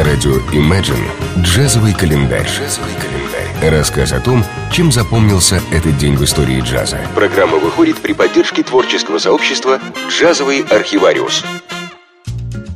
На радио Imagine «Джазовый календарь». «Джазовый календарь». Рассказ о том, чем запомнился этот день в истории джаза. Программа выходит при поддержке творческого сообщества «Джазовый архивариус».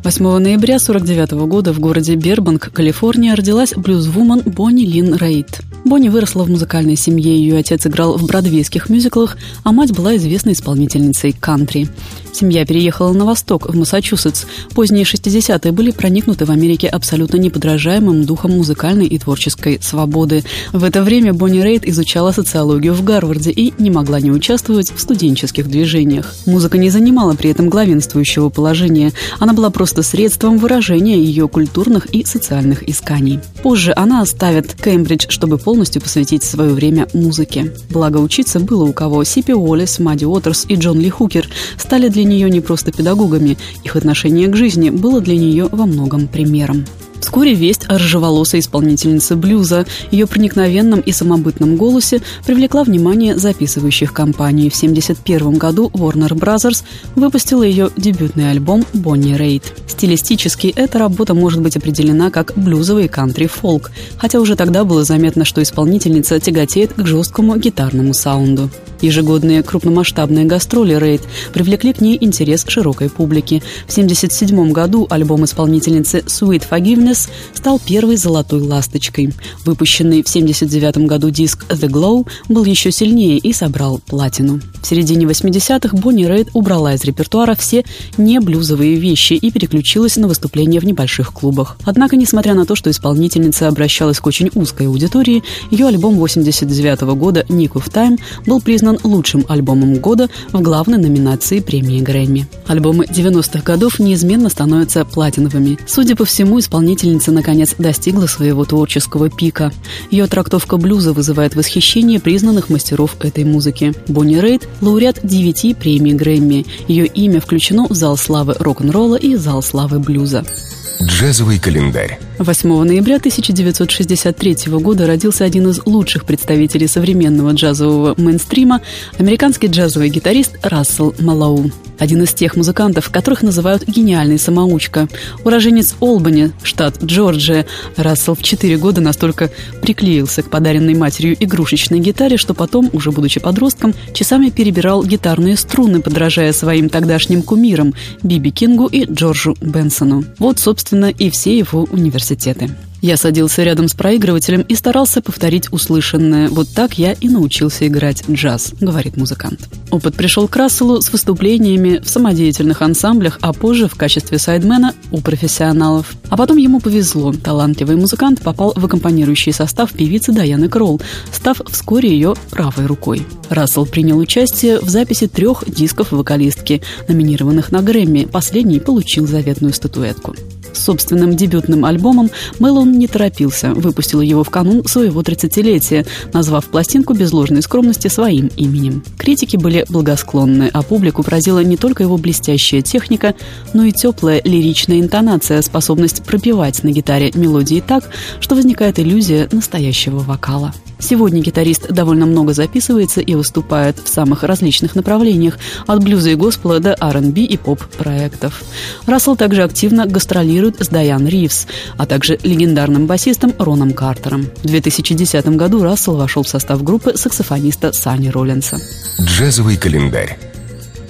8 ноября 1949 года в городе Бербанк, Калифорния, родилась блюзвумен Бонни Лин Рейд. Бонни выросла в музыкальной семье, ее отец играл в бродвейских мюзиклах, а мать была известной исполнительницей кантри. Семья переехала на восток, в Массачусетс. Поздние 60-е были проникнуты в Америке абсолютно неподражаемым духом музыкальной и творческой свободы. В это время Бонни Рейд изучала социологию в Гарварде и не могла не участвовать в студенческих движениях. Музыка не занимала при этом главенствующего положения. Она была просто средством выражения ее культурных и социальных исканий. Позже она оставит Кембридж, чтобы полностью посвятить свое время музыке. Благо учиться было у кого Сипи Уоллес, Мадди Уотерс и Джон Ли Хукер стали для нее не просто педагогами, их отношение к жизни было для нее во многом примером. Вскоре весть о рыжеволосой исполнительнице блюза, ее проникновенном и самобытном голосе привлекла внимание записывающих компаний. В 1971 году Warner Brothers выпустила ее дебютный альбом «Бонни Рейд». Стилистически эта работа может быть определена как блюзовый кантри-фолк, хотя уже тогда было заметно, что исполнительница тяготеет к жесткому гитарному саунду. Ежегодные крупномасштабные гастроли Рейд привлекли к ней интерес широкой публики. В 1977 году альбом исполнительницы Sweet Forgiveness стал первой золотой ласточкой. Выпущенный в 1979 году диск The Glow был еще сильнее и собрал платину. В середине 80-х Бонни Рейд убрала из репертуара все не блюзовые вещи и переключилась на выступления в небольших клубах. Однако, несмотря на то, что исполнительница обращалась к очень узкой аудитории, ее альбом 89 года «Nick of Time» был признан лучшим альбомом года в главной номинации премии Грэмми. Альбомы 90-х годов неизменно становятся платиновыми. Судя по всему, исполнительница наконец достигла своего творческого пика. Ее трактовка блюза вызывает восхищение признанных мастеров этой музыки. Бонни Рейд – лауреат 9 премий Грэмми. Ее имя включено в зал славы рок-н-ролла и зал славы блюза. Джазовый календарь. 8 ноября 1963 года родился один из лучших представителей современного джазового мейнстрима – американский джазовый гитарист Рассел Малоу. Один из тех музыкантов, которых называют гениальный самоучка. Уроженец Олбани, штат Джорджия, Рассел в 4 года настолько приклеился к подаренной матерью игрушечной гитаре, что потом, уже будучи подростком, часами перебирал гитарные струны, подражая своим тогдашним кумирам Биби Кингу и Джорджу Бенсону. Вот, собственно, и все его университеты. Я садился рядом с проигрывателем и старался повторить услышанное. Вот так я и научился играть джаз, говорит музыкант. Опыт пришел к Расселу с выступлениями в самодеятельных ансамблях, а позже в качестве сайдмена у профессионалов. А потом ему повезло. Талантливый музыкант попал в аккомпанирующий состав певицы Даяны Кролл, став вскоре ее правой рукой. Рассел принял участие в записи трех дисков вокалистки, номинированных на Грэмми. Последний получил заветную статуэтку. С собственным дебютным альбомом Мэллоун не торопился, выпустил его в канун своего 30-летия, назвав пластинку без ложной скромности своим именем. Критики были благосклонны, а публику поразила не только его блестящая техника, но и теплая лиричная интонация, способность пропевать на гитаре мелодии так, что возникает иллюзия настоящего вокала. Сегодня гитарист довольно много записывается и выступает в самых различных направлениях, от блюза и госпела до R&B и поп-проектов. Рассел также активно гастролирует с Дайан Ривз, а также легендарным басистом Роном Картером. В 2010 году Рассел вошел в состав группы саксофониста Санни Роллинса. Джазовый календарь.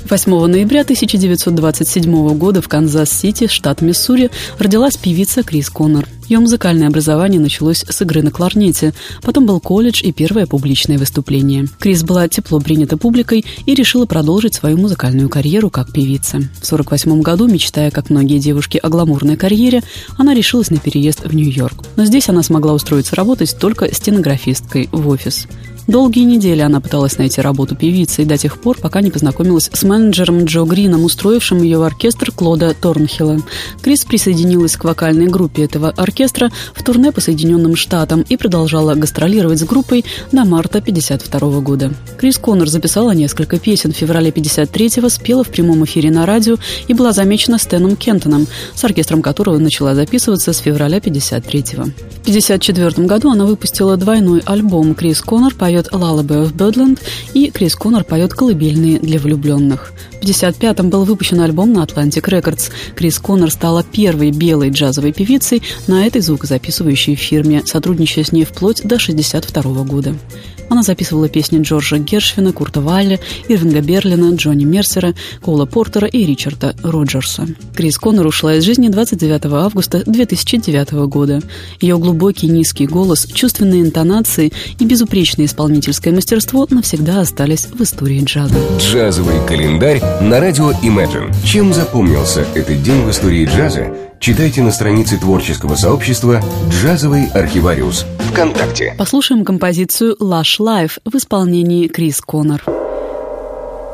8 ноября 1927 года в Канзас-Сити, штат Миссури, родилась певица Крис Коннор. Ее музыкальное образование началось с игры на кларнете, потом был колледж и первое публичное выступление. Крис была тепло принята публикой и решила продолжить свою музыкальную карьеру как певица. В 1948 году, мечтая, как многие девушки, о гламурной карьере, она решилась на переезд в Нью-Йорк. Но здесь она смогла устроиться работать только стенографисткой в офис. Долгие недели она пыталась найти работу певицы до тех пор, пока не познакомилась с менеджером Джо Грином, устроившим ее в оркестр Клода Торнхилла. Крис присоединилась к вокальной группе этого оркестра в турне по Соединенным Штатам и продолжала гастролировать с группой до марта 1952 года. Крис Коннор записала несколько песен в феврале 1953-го, спела в прямом эфире на радио и была замечена Стэном Кентоном, с оркестром которого начала записываться с февраля 1953-го. В 1954 году она выпустила двойной альбом «Крис Коннор поет поет «Lullaby of Birdland», и Крис Коннор поет «Колыбельные для влюбленных». В 1955-м был выпущен альбом на Atlantic Records. Крис Коннор стала первой белой джазовой певицей на этой звукозаписывающей фирме, сотрудничая с ней вплоть до 1962 года. Она записывала песни Джорджа Гершвина, Курта Валля, Ирвинга Берлина, Джонни Мерсера, Кола Портера и Ричарда Роджерса. Крис Коннор ушла из жизни 29 августа 2009 года. Ее глубокий низкий голос, чувственные интонации и безупречное исполнительское мастерство навсегда остались в истории джаза. Джазовый календарь на радио Imagine. Чем запомнился этот день в истории джаза? Читайте на странице творческого сообщества «Джазовый архивариус» ВКонтакте. Послушаем композицию «Lush Life» в исполнении Крис Коннор.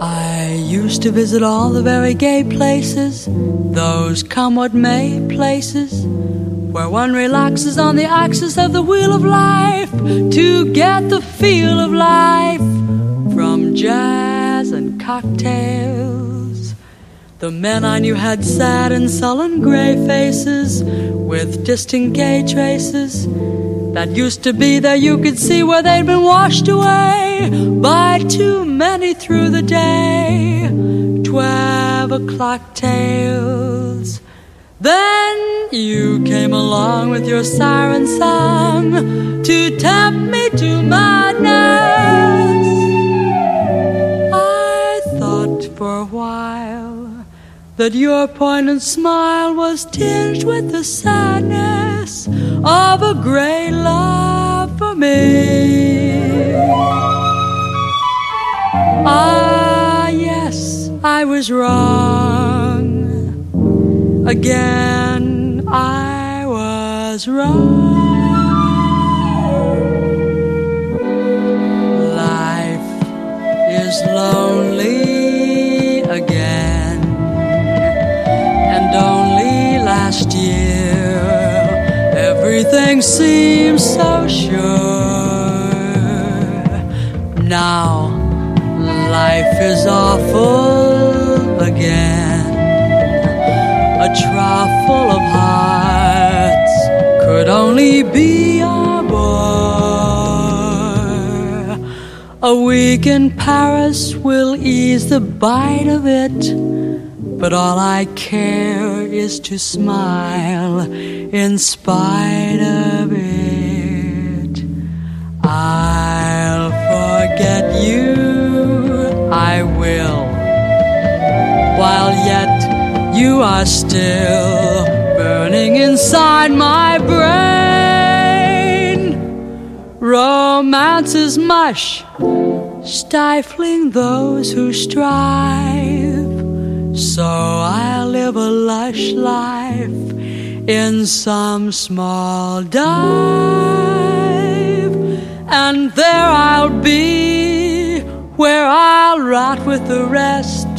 I used to visit all the very gay places, those come what may places, where one relaxes on the axis of the wheel of life to get the feel of life from jazz and cocktails. The men I knew had sad and sullen gray faces with distant gay traces that used to be there. You could see where they'd been washed away by too many through the day. Twelve o'clock tales. Then you came along with your siren song to tempt me to madness. I thought for a while that your poignant smile was tinged with the sadness of a great love for me. Ah, yes, I was wrong. Again, I was wrong. Life is lonely again and only last year everything seems so sure. Now life is awful again. A trough full of hearts could only be our bore. A week in Paris will ease the bite of it. But all I care is to smile in spite of are still burning inside my brain. Romance is mush, stifling those who strive. So I'll live a lush life in some small dive, and there I'll be where I'll rot with the rest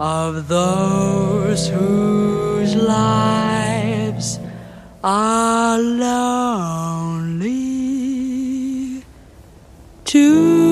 of those whose lives are lonely too.